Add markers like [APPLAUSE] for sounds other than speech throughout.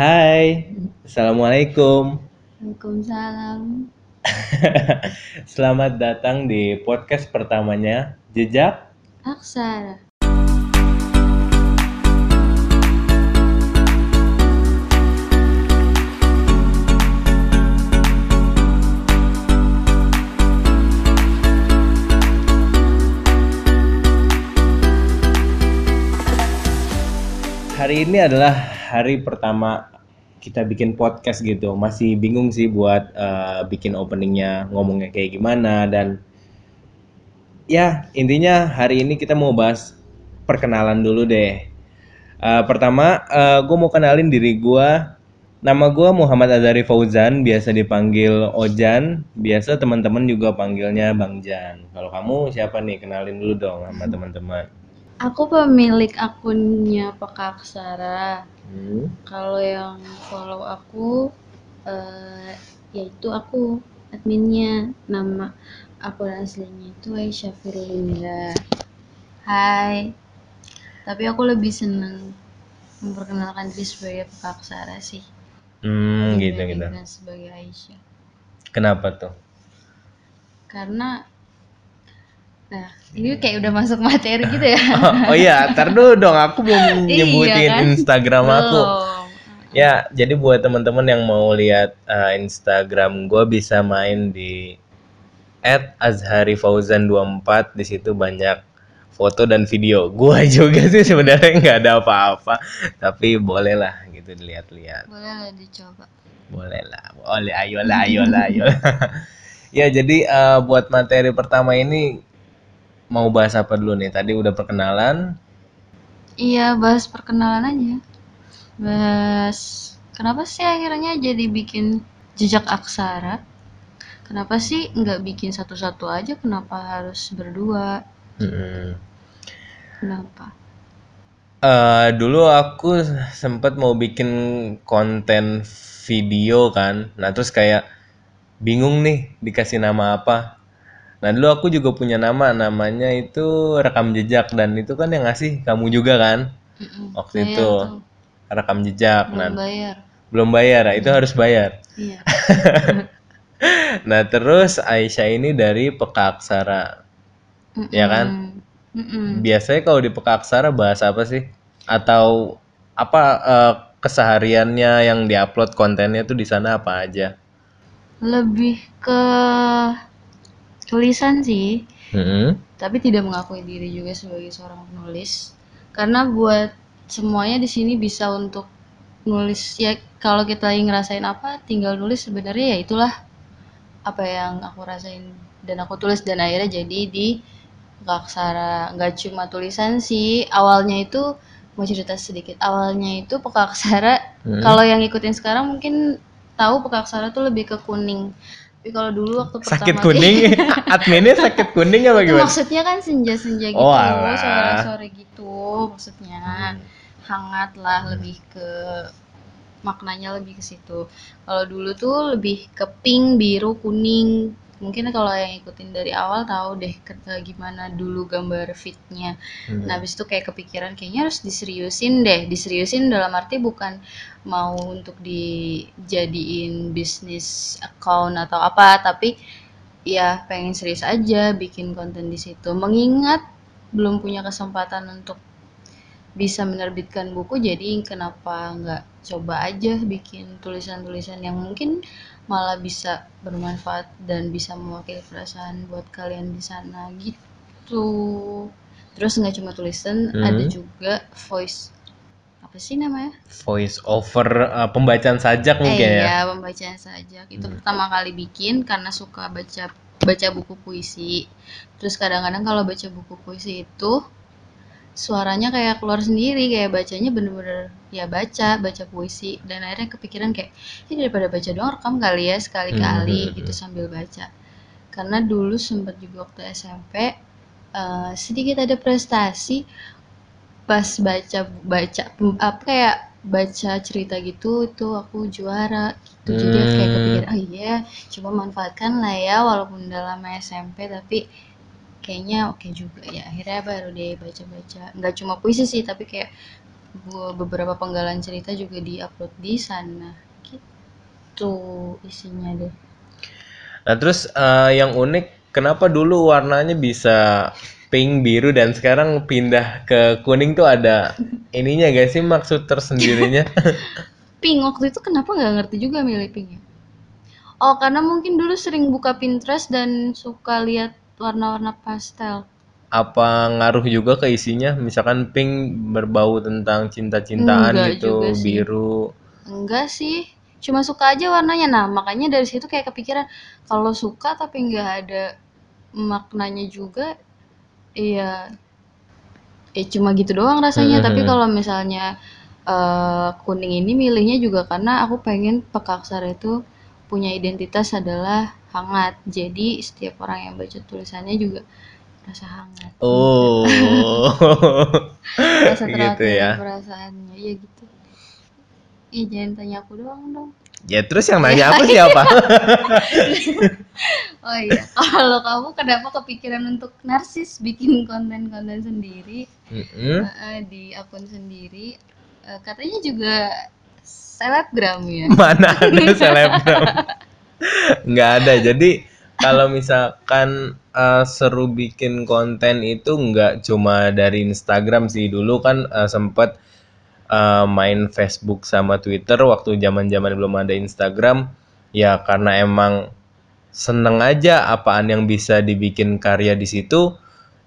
Hai, Assalamualaikum. Waalaikumsalam. [LAUGHS] Selamat datang di podcast pertamanya Jejak. Aksara. Hari ini adalah hari pertama kita bikin podcast gitu. Masih bingung sih buat eh, bikin openingnya, ngomongnya kayak gimana dan ya intinya hari ini kita mau bahas perkenalan dulu deh. Eh, pertama, gue mau kenalin diri gue. Nama gue Muhammad Azari Fauzan, biasa dipanggil Ojan. Biasa teman-teman juga panggilnya Bang Jan. Kalau kamu siapa nih? Kenalin dulu dong sama teman-teman. Aku pemilik akunnya Peka Aksara. Hmm. Kalau yang follow aku, eh, yaitu aku adminnya. Nama akun aslinya itu Aisyah Firlinda. Hai. Tapi aku lebih seneng memperkenalkan diri sebagai Peka Aksara sih. Hmm, gitu gitu. sebagai Aisyah. Kenapa tuh? Karena Nah, ini kayak udah masuk materi gitu ya. [LAUGHS] Oh, iya, ntar dulu dong. Aku belum [LAUGHS] Iya nyebutin kan? Instagram aku. Belum. Ya, jadi buat teman-teman yang mau lihat uh, Instagram gue bisa main di @azharifauzan24 di situ banyak foto dan video. Gua [LAUGHS] juga sih sebenarnya nggak ada apa-apa, tapi boleh lah gitu dilihat-lihat. Boleh lah dicoba. Boleh lah, boleh. Ayolah, ayolah, ayolah. ya, jadi uh, buat materi pertama ini mau bahas apa dulu nih? Tadi udah perkenalan. Iya, bahas perkenalan aja. Bahas kenapa sih akhirnya jadi bikin jejak aksara? Kenapa sih nggak bikin satu-satu aja? Kenapa harus berdua? Mm-mm. Kenapa? Eh, dulu aku sempet mau bikin konten video kan. Nah, terus kayak bingung nih dikasih nama apa. Nah, dulu aku juga punya nama, namanya itu rekam jejak dan itu kan yang ngasih kamu juga kan Mm-mm. waktu Bayar itu tuh, rekam jejak. belum Nah, bayar. belum bayar, ya, itu harus bayar. Iya. [LAUGHS] Nah, terus Aisyah ini dari Peka Aksara. Ya kan? Mm-mm. Biasanya kalau di Peka Aksara bahas apa sih? Atau apa eh, kesehariannya yang diupload kontennya tuh di sana apa aja? Lebih ke tulisan sih. Mm-mm. tapi tidak mengakui diri juga sebagai seorang penulis karena buat semuanya di sini bisa untuk nulis ya kalau kita lagi ngerasain apa tinggal nulis sebenarnya ya itulah apa yang aku rasain dan aku tulis dan akhirnya jadi di Pekaksara nggak cuma tulisan sih awalnya itu mau cerita sedikit awalnya itu Pekaksara Hmm. kalau yang ngikutin sekarang mungkin tahu Pekaksara tuh lebih ke kuning tapi kalau dulu waktu pertama Sakit kuning, [LAUGHS] adminnya sakit kuning apa gimana? maksudnya kan senja-senja gitu, Oh, sore-sore gitu maksudnya. Hangat lah lebih ke maknanya lebih ke situ. Kalau dulu tuh lebih ke pink, biru, kuning. Mungkin kalau yang ikutin dari awal tahu deh gimana dulu gambar fitnya. Hmm. Nah, habis itu kayak kepikiran kayaknya harus diseriusin deh. Diseriusin dalam arti bukan mau untuk dijadiin bisnis account atau apa, tapi ya pengen serius aja bikin konten di situ. Mengingat belum punya kesempatan untuk bisa menerbitkan buku, jadi kenapa nggak coba aja bikin tulisan-tulisan yang mungkin malah bisa bermanfaat dan bisa mewakili perasaan buat kalian di sana gitu. Terus nggak cuma tulisan, Hmm. ada juga voice apa sih namanya? Voice over eh, pembacaan sajak mungkin eh, ya. iya, pembacaan sajak. Itu Hmm. pertama kali bikin karena suka baca baca buku puisi. Terus kadang-kadang kalau baca buku puisi itu suaranya kayak keluar sendiri, kayak bacanya bener-bener ya baca, baca puisi dan akhirnya kepikiran kayak ini daripada baca doang rekam kali ya sekali-kali Hmm. gitu sambil baca. Karena dulu sempat juga waktu SMP eh, sedikit ada prestasi pas baca baca apa kayak baca cerita gitu itu aku juara gitu jadi kayak Hmm. kepikir oh iya coba manfaatkan lah ya walaupun udah lama SMP tapi kayaknya oke juga ya. Akhirnya baru deh baca-baca. Nggak cuma puisi sih tapi kayak bu- beberapa penggalan cerita juga diupload di sana. Gitu isinya deh. Nah, terus eh, yang unik, kenapa dulu warnanya bisa pink, biru, dan sekarang pindah ke kuning tuh ada ininya gak sih maksud tersendirinya? [LAUGHS] pink waktu itu kenapa nggak ngerti juga milih pink ya? Oh karena mungkin dulu sering buka Pinterest dan suka lihat warna-warna pastel. Apa ngaruh juga ke isinya? Misalkan pink berbau tentang cinta-cintaan Enggak gitu, biru. enggak sih. Cuma suka aja warnanya. Nah makanya dari situ kayak kepikiran kalau suka tapi nggak ada maknanya juga iya eh cuma gitu doang rasanya. Tapi kalau misalnya eh, kuning ini milihnya juga karena aku pengen pekaksar itu punya identitas adalah hangat jadi setiap orang yang baca tulisannya juga rasa hangat Oh, [LAUGHS] rasa gitu ya. perasaannya iya gitu Ih, jangan tanya aku doang dong. Ya terus yang nanya [LAUGHS] aku siapa? [LAUGHS] Oh iya, kalau kamu kenapa kepikiran untuk narsis bikin konten-konten sendiri Mm-mm. eh, di akun sendiri? Eh, katanya juga selebgram ya. Mana ada selebgram? Nggak ada. Jadi kalau misalkan eh, seru bikin konten itu nggak cuma dari Instagram sih. Dulu kan eh, sempet eh, main Facebook sama Twitter waktu zaman-zaman belum ada Instagram. Ya karena emang seneng aja apaan yang bisa dibikin karya di situ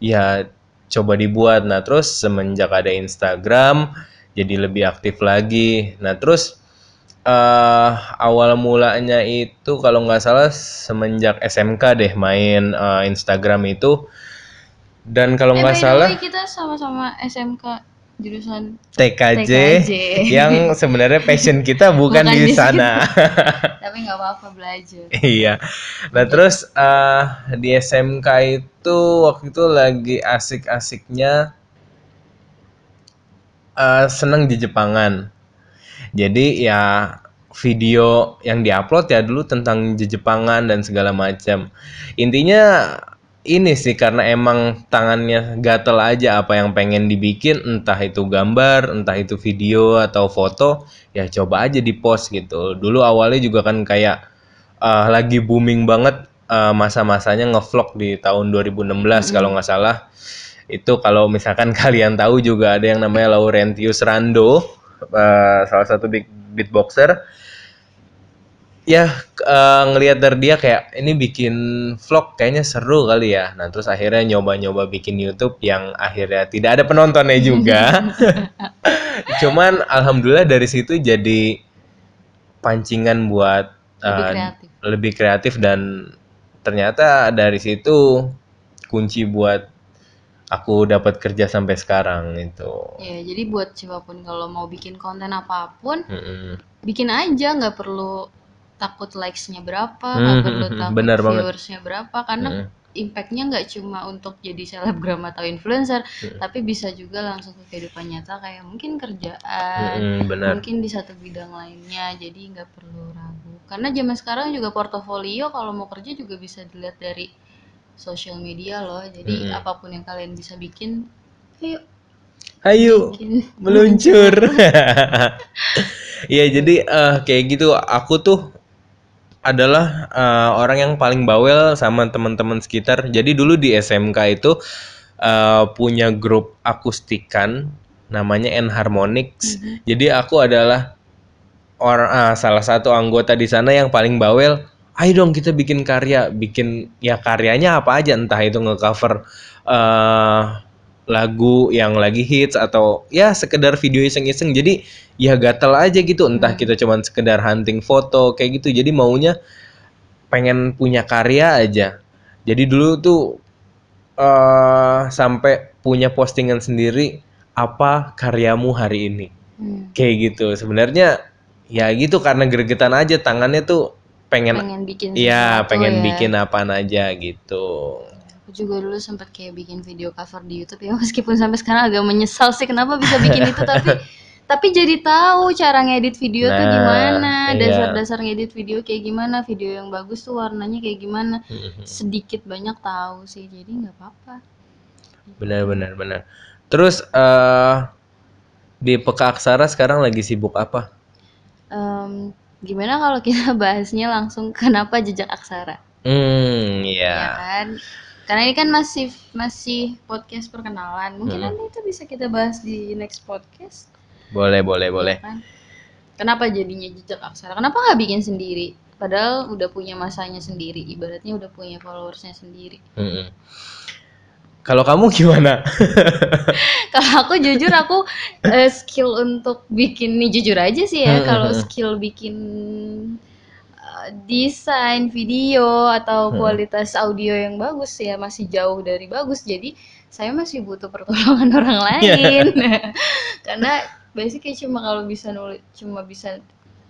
ya coba dibuat nah terus semenjak ada Instagram jadi lebih aktif lagi nah terus eh awal mulanya itu kalau nggak salah semenjak SMK deh main eh, Instagram itu dan kalau Eh, nggak the salah kita sama-sama SMK jurusan TKJ, TKJ. [LAUGHS] yang sebenarnya passion kita bukan, Bukan di sana [LAUGHS] tapi nggak apa-apa belajar. Iya. Nah, terus eh, di SMK itu waktu itu lagi asik-asiknya eh, seneng di Jepangan. Jadi ya video yang diupload ya dulu tentang Jepangan dan segala macam. Intinya ini sih karena emang tangannya gatel aja apa yang pengen dibikin entah itu gambar, entah itu video atau foto, ya coba aja di post gitu. Dulu awalnya juga kan kayak eh, lagi booming banget eh, masa-masanya ngevlog di tahun 2016 kalau nggak salah. Itu kalau misalkan [LAUGHS] kalian tahu juga ada yang namanya Laurentius Rando, eh, salah satu big beatboxer. Ya eh, ngelihat dari dia kayak ini bikin vlog kayaknya seru kali ya. Nah terus akhirnya nyoba-nyoba bikin YouTube yang akhirnya tidak ada penontonnya juga. [LAUGHS] Cuman alhamdulillah dari situ jadi pancingan buat Lebih eh, kreatif. lebih kreatif dan ternyata dari situ kunci buat aku dapat kerja sampai sekarang itu. Ya, jadi buat siapa pun kalau mau bikin konten apa pun, Mm-mm. bikin aja nggak perlu takut likes-nya berapa, Hmm, nggak perlu hmm, hmm, takut banget. viewersnya berapa, karena Mm-mm. impactnya nggak cuma untuk jadi selebgram atau influencer, Hmm. tapi bisa juga langsung ke kehidupan nyata kayak mungkin kerjaan, Mm-mm, benar. mungkin di satu bidang lainnya, jadi nggak perlu ragu. Karena zaman sekarang juga portofolio kalau mau kerja juga bisa dilihat dari sosial media loh, jadi Mm-mm. apa pun yang kalian bisa bikin, ayo Ayo bikin. [LAUGHS] meluncur. Iya jadi eh, kayak gitu aku tuh adalah eh, orang yang paling bawel sama teman-teman sekitar. Jadi dulu di SMK itu eh, punya grup akustikan namanya Enharmonics. Jadi aku adalah orang ah, salah satu anggota di sana yang paling bawel. Ayo dong kita bikin karya, bikin ya karyanya apa aja entah itu ngecover eh lagu yang lagi hits atau ya sekedar video iseng-iseng. Jadi ya gatel aja gitu entah kita cuman sekedar hunting foto kayak gitu. Jadi maunya pengen punya karya aja. Jadi dulu tuh eh sampai punya postingan sendiri apa karyamu hari ini Hmm, kayak gitu sebenarnya ya gitu karena gregetan aja tangannya tuh pengen pengen bikin iya pengen ya. bikin apaan aja gitu Aku juga dulu sempat kayak bikin video cover di YouTube ya meskipun sampai sekarang agak menyesal sih kenapa bisa bikin itu tapi [LAUGHS] tapi jadi tahu cara ngedit video tuh Nah, gimana, iya. dasar-dasar ngedit video kayak gimana, video yang bagus tuh warnanya kayak gimana. Sedikit banyak tahu sih. Jadi nggak apa-apa. benar benar benar terus eh Di Peka Aksara sekarang lagi sibuk apa? Em, gimana kalau kita [LAUGHS] bahasnya langsung kenapa jejak aksara? Hmm, Ya ya. kan? Karena ini kan masih masih podcast perkenalan. Mungkin Hmm. nanti itu bisa kita bahas di next podcast. Boleh, boleh, boleh. ya kan? Kenapa jadinya jejak aksara? Kenapa nggak bikin sendiri? Padahal udah punya masanya sendiri, ibaratnya udah punya followersnya sendiri. Mm-mm. Kalau kamu gimana? [LAUGHS] Kalau aku jujur aku eh, skill untuk bikin nih jujur aja sih ya. Hmm, Kalau hmm, hmm. skill bikin eh, desain video atau kualitas audio yang bagus ya masih jauh dari bagus. Jadi saya masih butuh pertolongan [LAUGHS] orang Iya. lain. [LAUGHS] Karena basically cuma kalau bisa nulis cuma bisa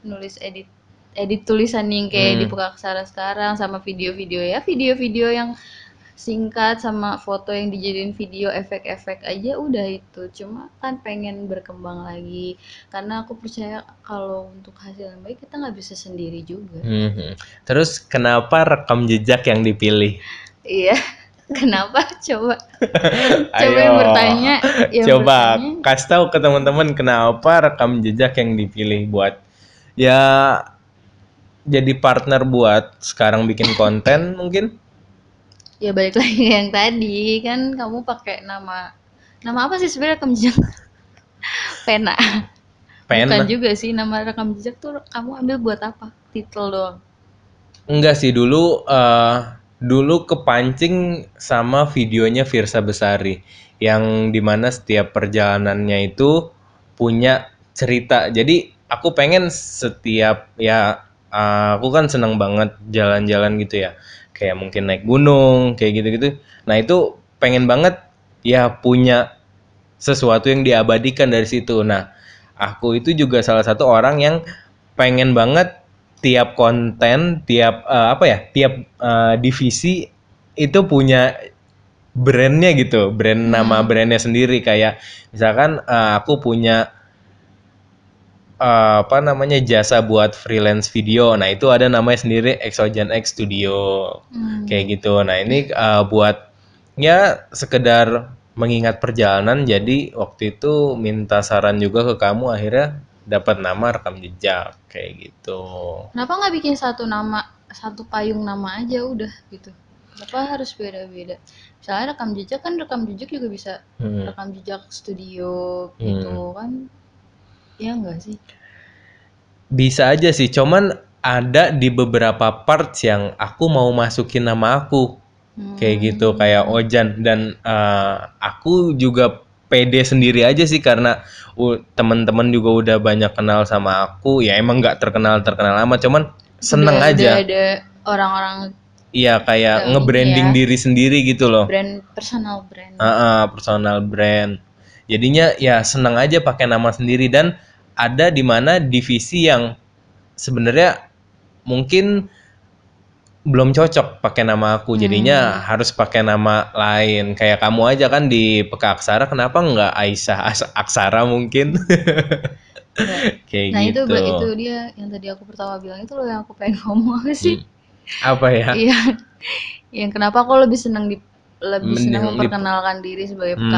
nulis edit edit tulisan yang kayak di Hmm. Buka Aksara sekarang sama video-video ya video-video yang singkat sama foto yang dijadiin video efek-efek aja udah itu cuma kan pengen berkembang lagi karena aku percaya kalau untuk hasil yang baik kita nggak bisa sendiri juga Mhm. Terus kenapa rekam jejak yang dipilih? iya [LAUGHS] kenapa coba [LAUGHS] coba Ayo. yang bertanya yang Coba bertanya. kasih tahu ke teman-teman kenapa rekam jejak yang dipilih buat ya jadi partner buat sekarang bikin konten mungkin? Ya balik lagi yang tadi kan kamu pakai nama nama apa sih sebenarnya rekam jejak [LAUGHS] pena bukan Pena. juga sih nama rekam jejak tuh kamu ambil buat apa titel doang Enggak sih dulu eh dulu kepancing sama videonya Virsa Besari yang di mana setiap perjalanannya itu punya cerita. Jadi aku pengen setiap ya eh, aku kan seneng banget jalan-jalan gitu ya. Kayak mungkin naik gunung kayak gitu-gitu. Nah itu pengen banget ya punya sesuatu yang diabadikan dari situ. Nah aku itu juga salah satu orang yang pengen banget tiap konten, tiap eh, apa ya, tiap eh, divisi itu punya brandnya gitu, brand nama brandnya sendiri kayak misalkan eh, aku punya eh, apa namanya jasa buat freelance video, nah itu ada namanya sendiri Exogen X Studio Hmm. kayak gitu. Nah ini eh, buat ya sekedar mengingat perjalanan, jadi waktu itu minta saran juga ke kamu akhirnya dapat nama rekam jejak kayak gitu. Kenapa nggak bikin satu nama, satu payung nama aja udah gitu? Kenapa harus beda-beda? Misalnya rekam jejak kan rekam jejak juga bisa Hmm. rekam jejak studio gitu kan? Ya enggak sih? Bisa aja sih, cuman ada di beberapa parts yang aku mau masukin nama aku Hmm. kayak gitu kayak Ojan dan eh, aku juga pede sendiri aja sih karena u- teman-teman juga udah banyak kenal sama aku ya emang nggak terkenal terkenal amat cuman seneng Udah- aja Udah ada orang-orang iya kayak Eh, nge-branding iya. diri sendiri gitu loh brand personal brand. Ah, ah, personal brand jadinya ya seneng aja pakai nama sendiri dan ada di mana divisi yang sebenarnya mungkin belum cocok pakai nama aku. Jadinya harus pakai nama lain. Kayak kamu aja kan di Peka Aksara kenapa nggak Aisyah Aksara mungkin? [LAUGHS] Kayak Nah itu gitu. itu dia yang tadi aku pertama bilang itu loh yang aku pengen ngomong apa sih? apa ya? [LAUGHS] Iya. yang kenapa aku lebih senang di lebih senang memperkenalkan diri sebagai Hmm.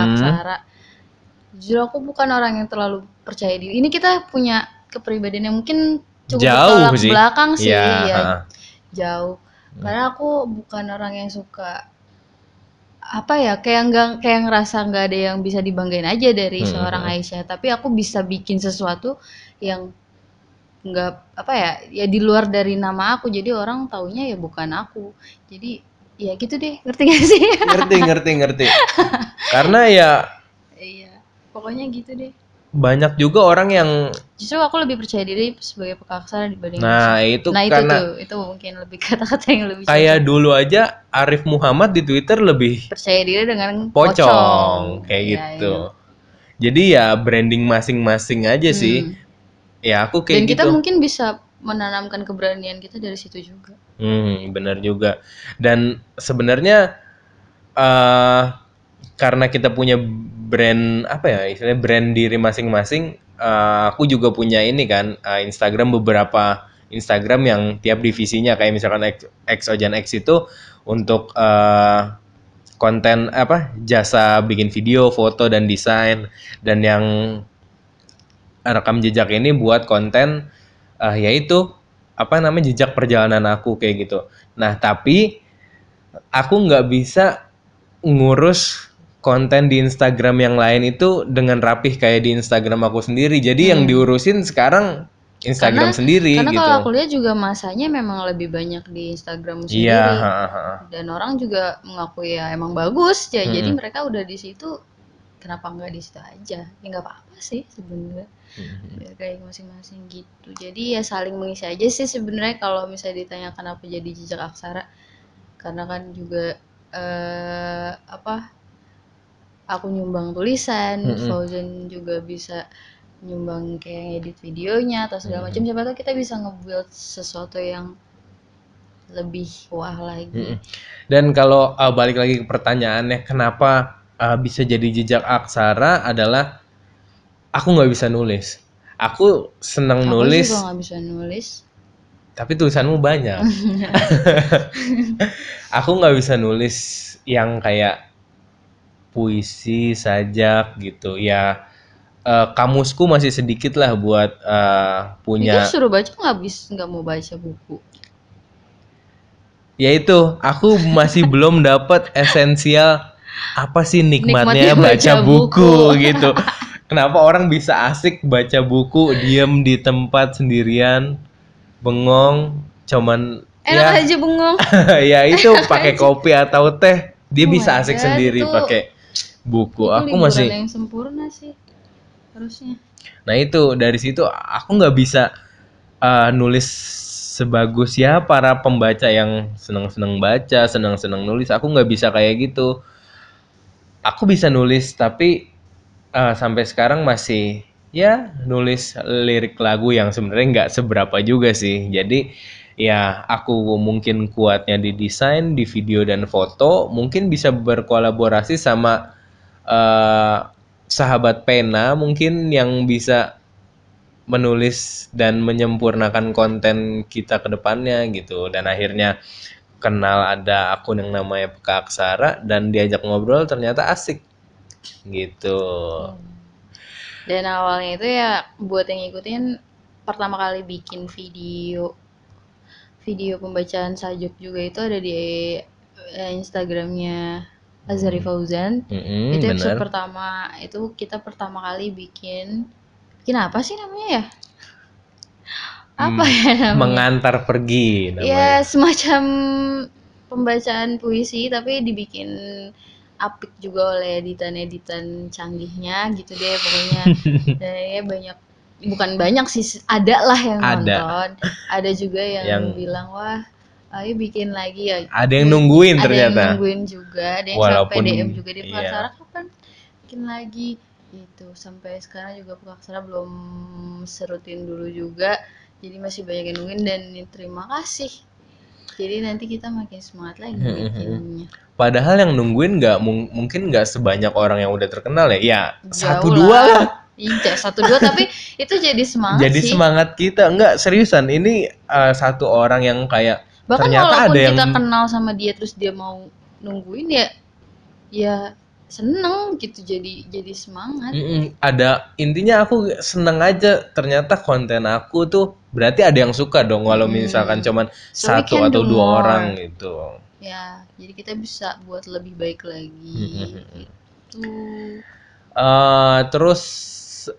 Jujur aku bukan orang yang terlalu percaya diri. Ini kita punya kepribadian yang mungkin cukup Jauh sih. belakang sih, Iya, ya. ha. Jauh. Karena aku bukan orang yang suka apa ya kayak nggak kayak ngerasa nggak ada yang bisa dibanggain aja dari Hmm, seorang hmm. Aisyah tapi aku bisa bikin sesuatu yang nggak apa ya ya di luar dari nama aku jadi orang taunya ya bukan aku jadi ya gitu deh ngerti gak sih ngerti ngerti ngerti [LAUGHS] karena ya pokoknya gitu deh banyak juga orang yang justru aku lebih percaya diri sebagai pekaksara dibanding nah itu nah itu karena tuh itu mungkin lebih [LAUGHS] kata-kata yang lebih kayak dulu aja Arif Muhammad di Twitter lebih percaya diri dengan pocong kayak Iya, gitu. iya. Jadi ya branding masing-masing aja sih. Hmm. Ya aku dan kayak kita gitu. mungkin bisa menanamkan keberanian kita dari situ juga Hmm, benar juga. Dan sebenarnya eh karena kita punya brand apa ya istilahnya brand diri masing-masing, eh, aku juga punya ini kan eh, Instagram beberapa Instagram yang tiap divisinya kayak misalkan X, Ojan X itu untuk eh, konten apa jasa bikin video, foto dan desain dan yang rekam jejak ini buat konten eh, yaitu apa namanya jejak perjalanan aku kayak gitu. Nah tapi aku nggak bisa ngurus konten di Instagram yang lain itu dengan rapih kayak di Instagram aku sendiri. Jadi yang diurusin sekarang Instagram Karena- sendiri Karena gitu. kalau aku lihat juga masanya memang lebih banyak di Instagram sendiri. Iya, ha, ha, ha. Dan orang juga mengakui ya emang bagus ya. Jadi Mm-mm. mereka udah di situ kenapa nggak di situ aja? Ya nggak apa-apa sih sebenarnya. Biar kayak masing-masing gitu. Jadi ya saling mengisi aja sih sebenarnya kalau misalnya ditanya kenapa jadi jejak aksara. Karena kan juga eh apa aku nyumbang tulisan, Mm-mm. Fauzan juga bisa nyumbang kayak edit videonya atau segala macam siapa tahu kita bisa nge-build sesuatu yang lebih wah lagi. Mm-mm. Dan kalau uh, balik lagi ke pertanyaannya, kenapa uh, bisa jadi jejak aksara adalah aku nggak bisa nulis. Aku senang Aku nulis, juga nggak bisa nulis. tapi tulisanmu banyak. [LAUGHS] [LAUGHS] aku nggak bisa nulis yang kayak puisi, sajak gitu. Ya uh, kamusku masih sedikit lah buat uh, Itu punya. suruh baca nggak bisa nggak mau baca buku. Ya itu, aku masih [LAUGHS] belum dapat esensial apa sih nikmatnya Nikmatnya baca, baca buku, buku. gitu. Kenapa orang bisa asik baca buku, diem di tempat sendirian, bengong, cuman Enak ya aja bengong. [LAUGHS] ya itu [LAUGHS] pakai kopi atau teh, dia Oh bisa asik God, sendiri itu- pakai buku. Itu aku masih yang sempurna sih harusnya. Nah itu dari situ aku nggak bisa uh, nulis sebagus ya para pembaca yang seneng-seneng baca, seneng-seneng nulis. Aku nggak bisa kayak gitu. Aku bisa nulis tapi uh, sampai sekarang masih ya nulis lirik lagu yang sebenarnya nggak seberapa juga sih. Jadi ya aku mungkin kuatnya di desain, di video dan foto, mungkin bisa berkolaborasi sama eh, sahabat pena mungkin yang bisa menulis dan menyempurnakan konten kita ke depannya gitu. Dan akhirnya kenal ada akun yang namanya Peka Aksara dan diajak ngobrol ternyata asik gitu. Dan awalnya itu ya buat yang ngikutin pertama kali bikin video video pembacaan sajak juga itu ada di eh, Instagramnya Azari Fauzan. Mm-mm, itu episode benar. pertama itu kita pertama kali bikin bikin apa sih namanya ya? Apa Hmm, ya namanya? Mengantar pergi Ya namanya. semacam pembacaan puisi tapi dibikin apik juga oleh editan-editan canggihnya gitu deh pokoknya. [LAUGHS] Dan ya banyak bukan banyak sih ada lah yang Ada. nonton. Ada juga yang, Yang- bilang wah ayo bikin lagi ya. Ada yang nungguin Ada yang ternyata. nungguin juga, ada yang Walaupun- sampai DM juga di iya. Pekaksara kapan bikin lagi gitu. Sampai sekarang juga Pekaksara belum serutin dulu juga. Jadi masih banyak yang nungguin dan terima kasih. Jadi nanti kita makin semangat lagi Hmm, bikinnya. Padahal yang nungguin nggak mung- mungkin nggak sebanyak orang yang udah terkenal ya. Ya satu dua lah. Iya, satu dua tapi itu jadi semangat [LAUGHS] Jadi sih. semangat kita nggak seriusan ini eh, satu orang yang kayak Bahkan ternyata walaupun ada yang kita kenal sama dia terus dia mau nungguin ya ya seneng gitu jadi jadi semangat. Mm-mm, ada intinya aku seneng aja ternyata konten aku tuh berarti ada yang suka dong walau Hmm. misalkan cuman So satu atau dua more. orang gitu. Ya, jadi kita bisa buat lebih baik lagi. Mm-mm. Gitu. Eh, terus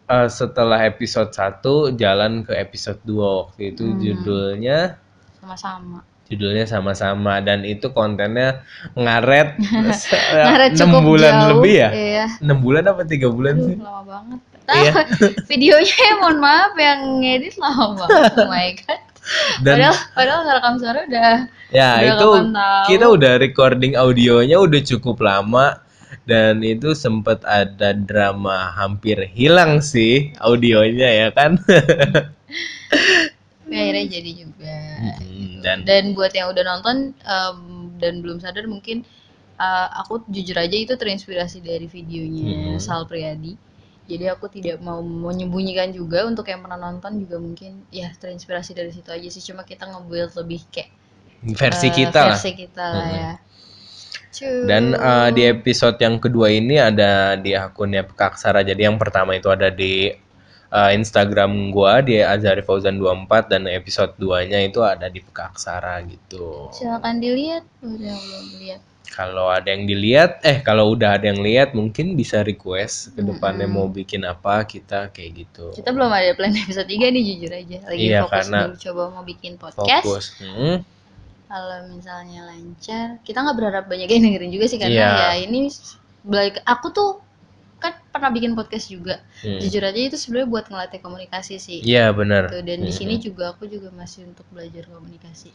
eh, setelah episode 1 jalan ke episode 2 waktu itu Hmm. judulnya Sama-sama. Judulnya sama-sama dan itu kontennya ngaret [LAUGHS] Ngaret enam cukup bulan jauh. lebih ya Iya. enam bulan apa tiga bulan Aduh, sih lama banget. Iya. Ah, [LAUGHS] videonya ya, mohon maaf yang ngedit lama banget. Oh [LAUGHS] my god. dan padahal padahal ngerekam suara udah ya udah itu tahu. kita udah recording audionya udah cukup lama dan itu sempat ada drama hampir hilang sih audionya ya kan akhirnya jadi juga. Mm, dan Dan buat yang udah nonton em, dan belum sadar mungkin eh, aku jujur aja itu terinspirasi dari videonya Mhm. Sal Priadi. Jadi aku tidak mau menyembunyikan juga untuk yang pernah nonton juga mungkin ya terinspirasi dari situ aja sih. Cuma kita nge-build lebih kayak versi eh, kita lah versi kita lah Mhm. ya. Cuy. Dan eh, di episode yang kedua ini ada di akunnya Pekaksara. Jadi yang pertama itu ada di uh, Instagram gua di Azari Fauzan 24 dan episode 2-nya itu ada di Peka Aksara gitu. Silakan dilihat udah belum lihat. Kalau ada yang dilihat, eh kalau udah ada yang lihat mungkin bisa request ke depannya mau bikin apa kita kayak gitu. Kita belum ada plan [LAUGHS] episode 3 nih jujur aja. Lagi Iya, fokus karena dulu coba mau bikin podcast. Fokus. Hmm. Kalau misalnya lancar, kita nggak berharap banyak yang dengerin juga sih karena Iya. ya ini aku tuh kan pernah bikin podcast juga. Hmm. Jujur aja itu sebenarnya buat ngelatih komunikasi sih. Iya benar. Gitu. Dan di Hmm. sini juga aku juga masih untuk belajar komunikasi.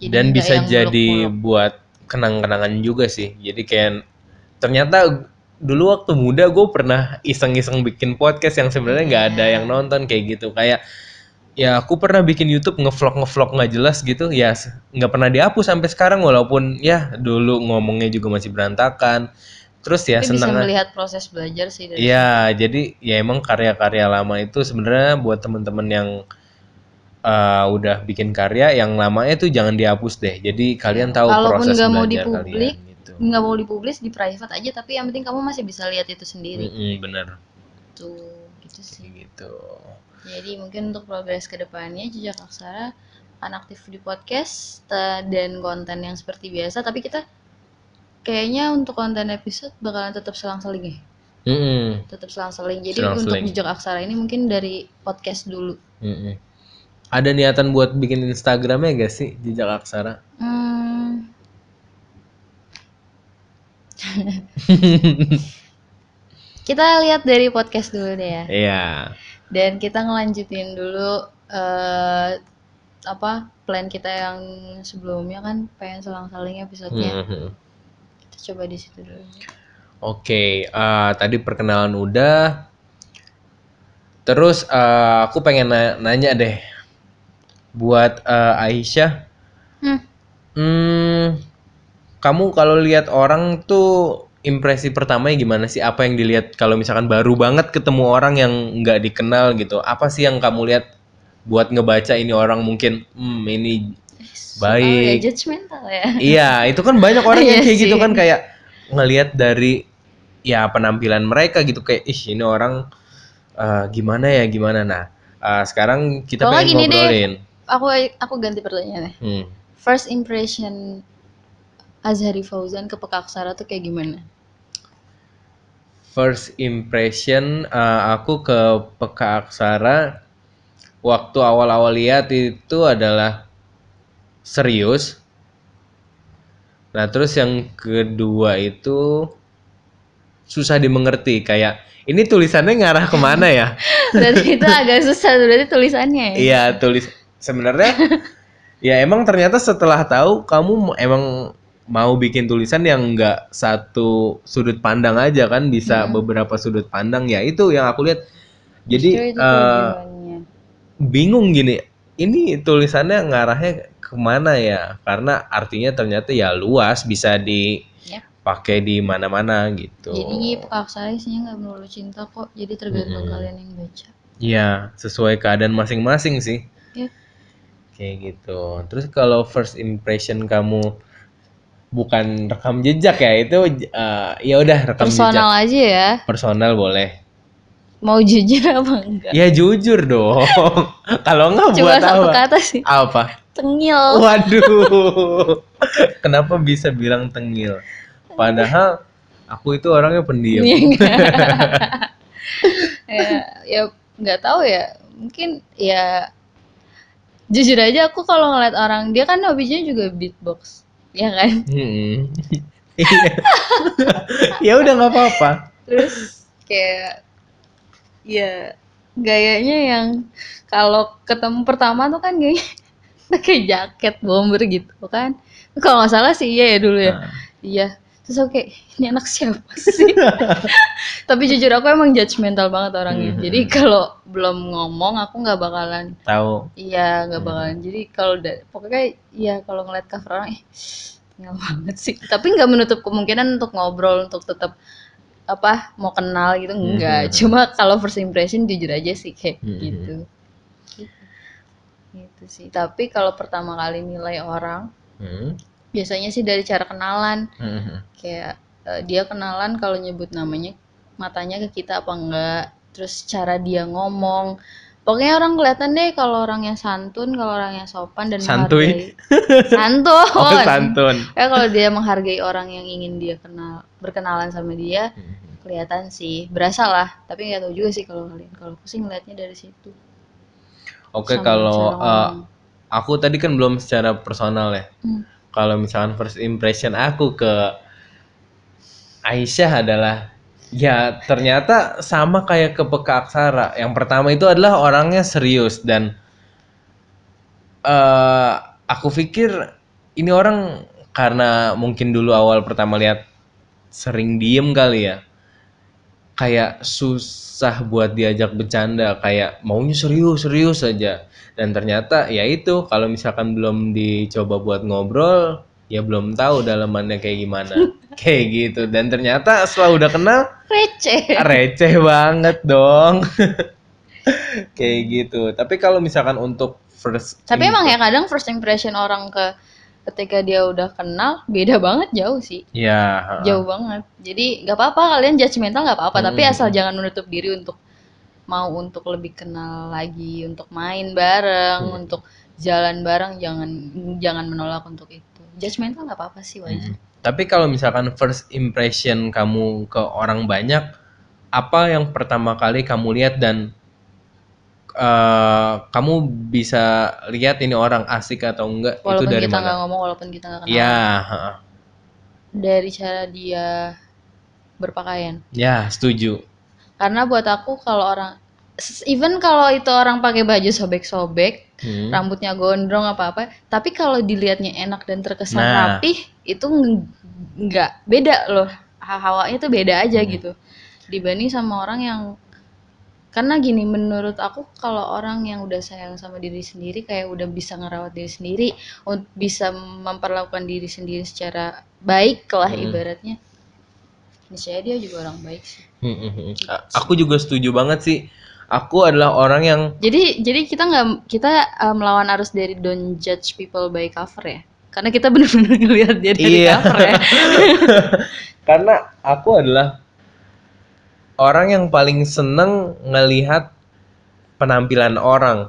Jadi dan bisa jadi muluk-muluk. buat kenang-kenangan juga sih jadi kayak ternyata dulu waktu muda gue pernah iseng-iseng bikin podcast yang sebenarnya nggak ada Iya. yang nonton kayak gitu kayak ya aku pernah bikin YouTube ngevlog ngevlog nggak jelas gitu ya nggak pernah dihapus sampai sekarang walaupun ya dulu ngomongnya juga masih berantakan terus ya Tapi bisa senang melihat proses belajar sih dari Iya, jadi ya emang karya-karya lama itu sebenarnya buat teman-teman yang uh, udah bikin karya yang lamanya tuh jangan dihapus deh. Jadi kalian tahu Kalaupun proses mau belajar dipublik, kalian gitu. nggak mau dipublis di private aja tapi yang penting kamu masih bisa lihat itu sendiri Mm-mm, bener tuh gitu sih Kayak gitu. jadi mungkin untuk progres ke depannya jejak aksara akan aktif di podcast dan konten yang seperti biasa tapi kita kayaknya untuk konten episode bakalan tetap selang-seling ya Mm-mm, tetap selang-seling jadi Selang-seling. untuk jejak aksara ini mungkin dari podcast dulu mm-mm. Ada niatan buat bikin Instagramnya gak sih jejak aksara? Hmm. [LAUGHS] kita lihat dari podcast dulu deh ya Iya. dan kita ngelanjutin dulu eh apa plan kita yang sebelumnya kan pengen selang-seling episodenya Mhm. Coba di situ dulu Oke, eh, tadi perkenalan udah. Terus eh, aku pengen na- nanya deh, buat eh, Aisyah, hmm. hmm, kamu kalau lihat orang tuh impresi pertamanya gimana sih? Apa yang dilihat kalau misalkan baru banget ketemu orang yang nggak dikenal gitu? Apa sih yang kamu lihat buat ngebaca ini orang mungkin, hmm, ini Oh, ya, baik, judgmental ya Iya, itu kan banyak orang [LAUGHS] yang Iya kayak gitu kan kayak ngelihat dari ya penampilan mereka gitu kayak ih ini orang eh, gimana ya gimana. Nah, eh, sekarang kita nggak pengen deh. ngobrolin. aku aku ganti pertanyaannya Hmm. first impression Azhari Fauzan ke Pekaksara tuh kayak gimana First impression eh, aku ke Peka Aksara waktu awal-awal lihat itu adalah serius. Nah, terus yang kedua itu susah dimengerti kayak ini tulisannya ngarah ke mana ya? [LAUGHS] berarti itu agak susah berarti tulisannya ya Iya tulis sebenarnya [LAUGHS] ya emang ternyata setelah tahu kamu emang mau bikin tulisan yang enggak satu sudut pandang aja kan bisa beberapa sudut pandang ya itu yang aku lihat jadi tujuannya. bingung gini ini tulisannya ngarahnya ke mana ya karena artinya ternyata ya luas bisa dipakai Ya. di mana-mana gitu Jadi Pekaksara isinya nggak melulu cinta kok. Jadi tergantung Mm-mm. kalian yang baca. Iya, sesuai keadaan masing-masing sih. Ya. Kayak gitu. Terus kalau first impression kamu bukan rekam jejak ya, itu eh, ya udah rekam Personal jejak. aja ya. Personal boleh. Mau jujur [LAUGHS] apa enggak? Ya jujur dong. [LAUGHS] kalau enggak Cuma buat satu apa? kata sih. Apa? Tengil. Waduh. [LAUGHS] Kenapa bisa bilang tengil? Padahal aku itu orangnya pendiam. Iya ya, ya nggak tahu ya. Mungkin ya jujur aja aku kalau ngeliat orang dia kan hobinya juga beatbox, ya kan? Hmm. Ya udah nggak apa-apa. Terus kayak ya gayanya yang kalau ketemu pertama tuh kan gayanya [LAUGHS] pakai jaket bomber gitu kan. Kalau nggak salah sih iya ya dulu ya. Nah. Iya. Terus aku kayak ini anak siapa sih? [LAUGHS] Tapi jujur aku emang judgmental banget orangnya. Mhm. Jadi kalau belum ngomong aku nggak bakalan Tahu. iya nggak bakalan. Jadi kalau pokoknya iya kalau ngeliat cover orang eh banget sih. Tapi nggak menutup kemungkinan untuk ngobrol untuk tetap apa mau kenal gitu enggak. Mhm. Cuma kalau first impression jujur aja sih kayak Mhm. gitu. Gitu sih. Tapi kalau pertama kali nilai orang Hmm. biasanya sih dari cara kenalan Hmm. kayak eh, dia kenalan kalau nyebut namanya matanya ke kita apa enggak terus cara dia ngomong pokoknya orang kelihatan deh kalau orang yang santun kalau orang yang sopan dan Santuy. menghargai [LAUGHS] santun Oh, santun. ya kalau dia menghargai orang yang ingin dia kenal berkenalan sama dia kelihatan sih berasa lah tapi nggak tahu juga sih kalau kalian kalau aku sih ngeliatnya dari situ Oke, Sama kalau ngomong. aku tadi kan belum secara personal ya. Hmm. Kalau misalkan first impression aku ke Aisyah adalah ya ternyata sama kayak ke Aksara. Yang pertama itu adalah orangnya serius dan eh aku pikir ini orang karena mungkin dulu awal pertama lihat sering diem kali ya. Kayak susah buat diajak bercanda, kayak maunya serius-serius saja. Dan ternyata ya itu kalau misalkan belum dicoba buat ngobrol, ya belum tahu dalamannya kayak gimana. [LAUGHS] kayak gitu. Dan ternyata setelah udah kenal, receh [LAUGHS] receh banget dong. [LAUGHS] kayak gitu. Tapi kalau misalkan untuk first tapi emang ya kadang first impression orang ke ketika dia udah kenal beda banget jauh sih ya jauh banget jadi nggak apa-apa kalian judgmental nggak apa-apa tapi Hmm. asal jangan menutup diri untuk mau untuk lebih kenal lagi untuk main bareng Hmm. untuk jalan bareng jangan jangan menolak untuk itu judgmental nggak apa-apa sih wajar Mm. Tapi kalau misalkan first impression kamu ke orang banyak, apa yang pertama kali kamu lihat dan eh, kamu bisa lihat ini orang asik atau enggak itu walaupun dari kita nggak ngomong walaupun kita nggak kenal. Ya, dari cara dia berpakaian. Ya setuju. karena buat aku kalau orang even kalau itu orang pakai baju sobek-sobek Hmm. rambutnya gondrong apa apa tapi kalau dilihatnya enak dan terkesan Nah. rapih itu ng- nggak beda loh Ha- hawanya tuh beda aja Hmm. gitu dibanding sama orang yang karena gini menurut aku kalau orang yang udah sayang sama diri sendiri kayak udah bisa ngerawat diri sendiri bisa memperlakukan diri sendiri secara baik lah Hmm. ibaratnya niscaya dia juga orang baik sih Hmm, hmm, hmm. A- Aku juga setuju banget sih. Aku adalah orang yang Jadi jadi kita nggak kita uh, melawan arus dari don't judge people by cover ya. Karena kita benar-benar [LAUGHS] ngelihat dia dari Iya. cover ya. [LAUGHS] karena aku adalah orang yang paling seneng ngelihat penampilan orang.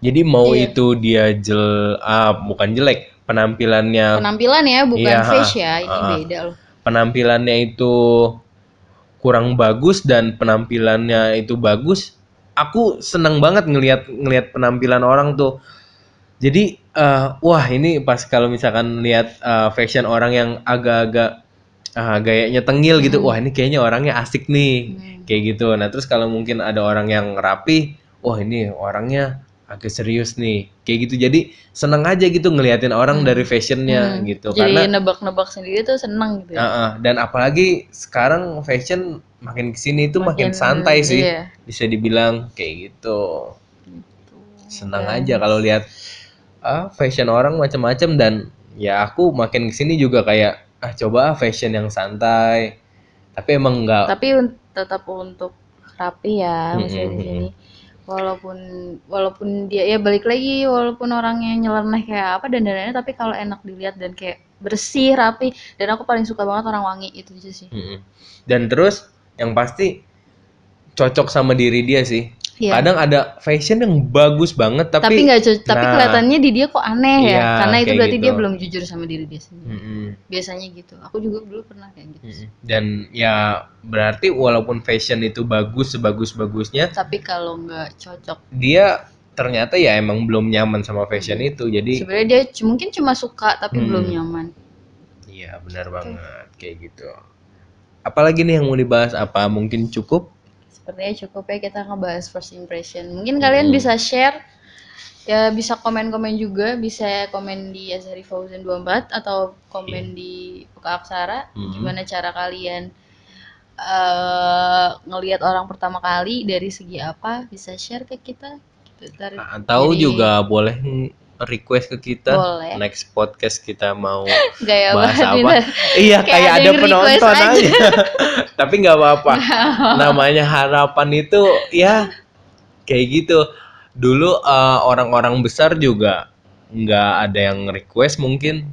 Jadi mau Iya. itu dia jel ah, bukan jelek, penampilannya Penampilan ya, bukan Iya, face ya. Ini ha-ha. beda loh. penampilannya itu kurang bagus dan penampilannya itu bagus. Aku seneng banget ngelihat ngelihat penampilan orang tuh. Jadi eh, wah ini pas kalau misalkan lihat eh, fashion orang yang agak-agak ah, gayanya tengil gitu, wah ini kayaknya orangnya asik nih, Hmm. kayak gitu. Nah terus kalau mungkin ada orang yang rapi, wah ini orangnya agak serius nih, kayak gitu. Jadi seneng aja gitu ngeliatin orang dari fashionnya Hmm. gitu. Jadi Karena nebak-nebak sendiri tuh seneng gitu ya. Heeh, dan apalagi sekarang fashion makin ke sini itu makin, Makin, santai sih, iya. bisa dibilang kayak gitu. Gitu. Senang Dan- aja kalau lihat ah, fashion orang macam-macam dan ya aku makin ke sini juga kayak ah coba fashion yang santai. Tapi emang enggak. Tapi un- tetap untuk rapi ya maksudnya di Mm-mm, sini. Walaupun walaupun dia ya balik lagi walaupun orangnya nyeleneh kayak apa dan dandannya tapi kalau enak dilihat dan kayak bersih rapi dan aku paling suka banget orang wangi itu aja sih. Mm-mm. Dan terus yang pasti cocok sama diri dia sih. Iya. Kadang ada fashion yang bagus banget tapi, tapi nggak cocok tapi Nah. kelihatannya di dia kok aneh ya Iya, karena itu berarti dia gitu. belum jujur sama diri dia sendiri Mm-mm. biasanya gitu aku juga dulu pernah kayak gitu Mm-mm. Dan ya berarti walaupun fashion itu bagus sebagus-bagusnya, tapi kalau nggak cocok dia ternyata ya emang belum nyaman sama fashion itu. Jadi sebenarnya dia mungkin cuma suka tapi Hmm. belum nyaman iya benar banget kayak gitu. Apalagi nih yang mau dibahas apa? Mungkin cukup? Sepertinya cukup ya kita ngebahas first impression mungkin kalian Hmm. bisa share ya bisa komen-komen juga bisa komen di Azhari Fauzan 24 atau komen di Puka Aksara Hmm. gimana cara kalian eh ngelihat orang pertama kali dari segi apa bisa share ke kita gitu, Atau dari- juga boleh request ke kita Boleh. next podcast kita mau [LAUGHS] gaya bahas apa? ini. [LAUGHS] iya Kayak kayak ada penonton aja. aja. [LAUGHS] Tapi nggak apa-apa. Namanya harapan itu ya kayak gitu. Dulu eh, orang-orang besar juga nggak ada yang request mungkin.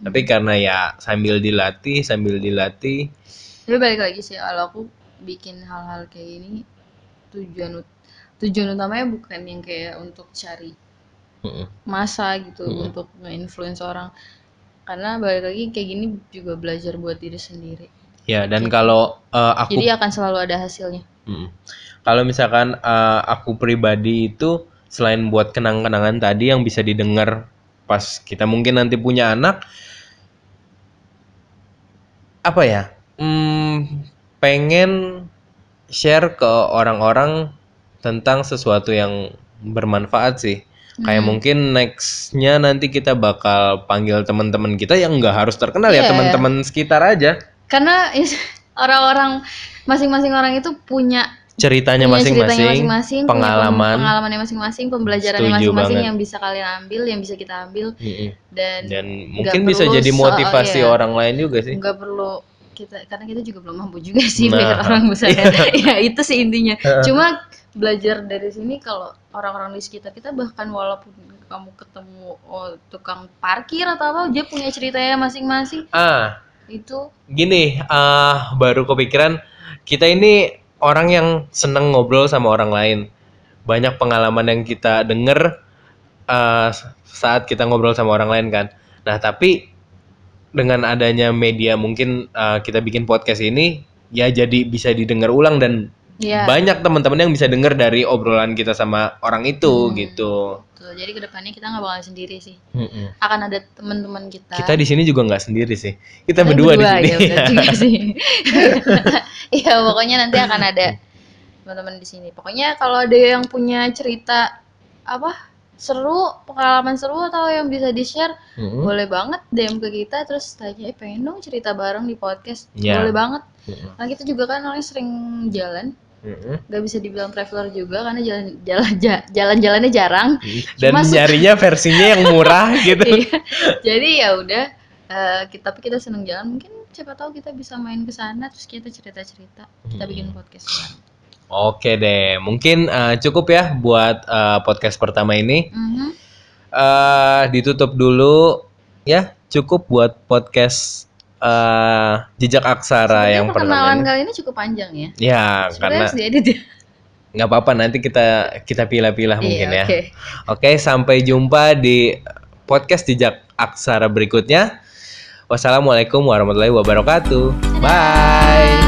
Tapi karena ya sambil dilatih, sambil dilatih, tapi balik lagi sih kalau aku bikin hal-hal kayak ini tujuan tujuan utamanya bukan yang kayak untuk cari. Masa gitu Mm-mm. untuk nge-influence orang karena balik lagi kayak gini juga belajar buat diri sendiri Ya, dan kalau eh, aku jadi akan selalu ada hasilnya Mm. Kalau misalkan uh, aku pribadi itu selain buat kenang-kenangan tadi yang bisa didengar pas kita mungkin nanti punya anak, apa ya? Hmm, pengen share ke orang-orang tentang sesuatu yang bermanfaat sih. Kayak Hmm. mungkin nextnya nanti kita bakal panggil teman-teman kita yang nggak harus terkenal ya Iya. teman-teman sekitar aja. karena orang-orang masing-masing orang itu punya Ceritanya masing-masing, pengalaman. pengalamannya masing-masing, pembelajarannya masing-masing yang bisa kalian ambil, yang bisa kita ambil Mm-mm. dan dan mungkin bisa jadi so- motivasi iya. orang lain juga sih nggak perlu kita karena kita juga belum mampu juga sih Nah. biar orang bisa lihat. [LAUGHS] [LAUGHS] ya itu sih intinya cuma belajar dari sini kalau orang-orang di sekitar kita bahkan walaupun kamu ketemu oh, tukang parkir atau apa dia punya ceritanya masing-masing. Ah. Itu. Gini ah baru kepikiran kita ini orang yang seneng ngobrol sama orang lain. Banyak pengalaman yang kita denger ah, saat kita ngobrol sama orang lain kan. Nah tapi dengan adanya media mungkin ah, kita bikin podcast ini ya jadi bisa didengar ulang dan ya banyak teman-teman yang bisa denger dari obrolan kita sama orang itu Hmm. gitu tuh jadi ke depannya kita nggak bakal sendiri sih Mm-mm. akan ada teman-teman kita Kita di sini juga nggak sendiri sih. Kita Kita berdua, di berdua, sini. ya benar [LAUGHS] juga sih [LAUGHS] Iya pokoknya nanti akan ada teman-teman di sini pokoknya kalau ada yang punya cerita apa seru pengalaman seru atau yang bisa di share Mm-mm. boleh banget DM ke kita terus tanya eh pengen dong cerita bareng di podcast Ya. boleh banget Mm-mm. karena kita juga kan orangnya sering jalan Mm-mm. nggak bisa dibilang traveler juga karena jalan jalan ja- jalan-jalannya jarang Dan [LAUGHS] Cuma nyarinya versinya yang murah [LAUGHS] gitu. Iya. jadi ya udah eh, kita tapi kita seneng jalan mungkin siapa tahu kita bisa main ke sana terus kita cerita cerita kita Hmm. bikin podcast bareng Oke deh, mungkin eh, cukup ya buat eh, podcast pertama ini. Mhm. eh ditutup dulu ya, cukup buat podcast eh, jejak aksara Sepertinya yang pertama perkenalan kali ini cukup panjang ya Ya, sebenarnya karena ya nggak apa-apa nanti kita kita pilah-pilah mungkin Iya, ya. oke. Oke, sampai jumpa di podcast jejak aksara berikutnya. Wassalamualaikum warahmatullahi wabarakatuh. Bye.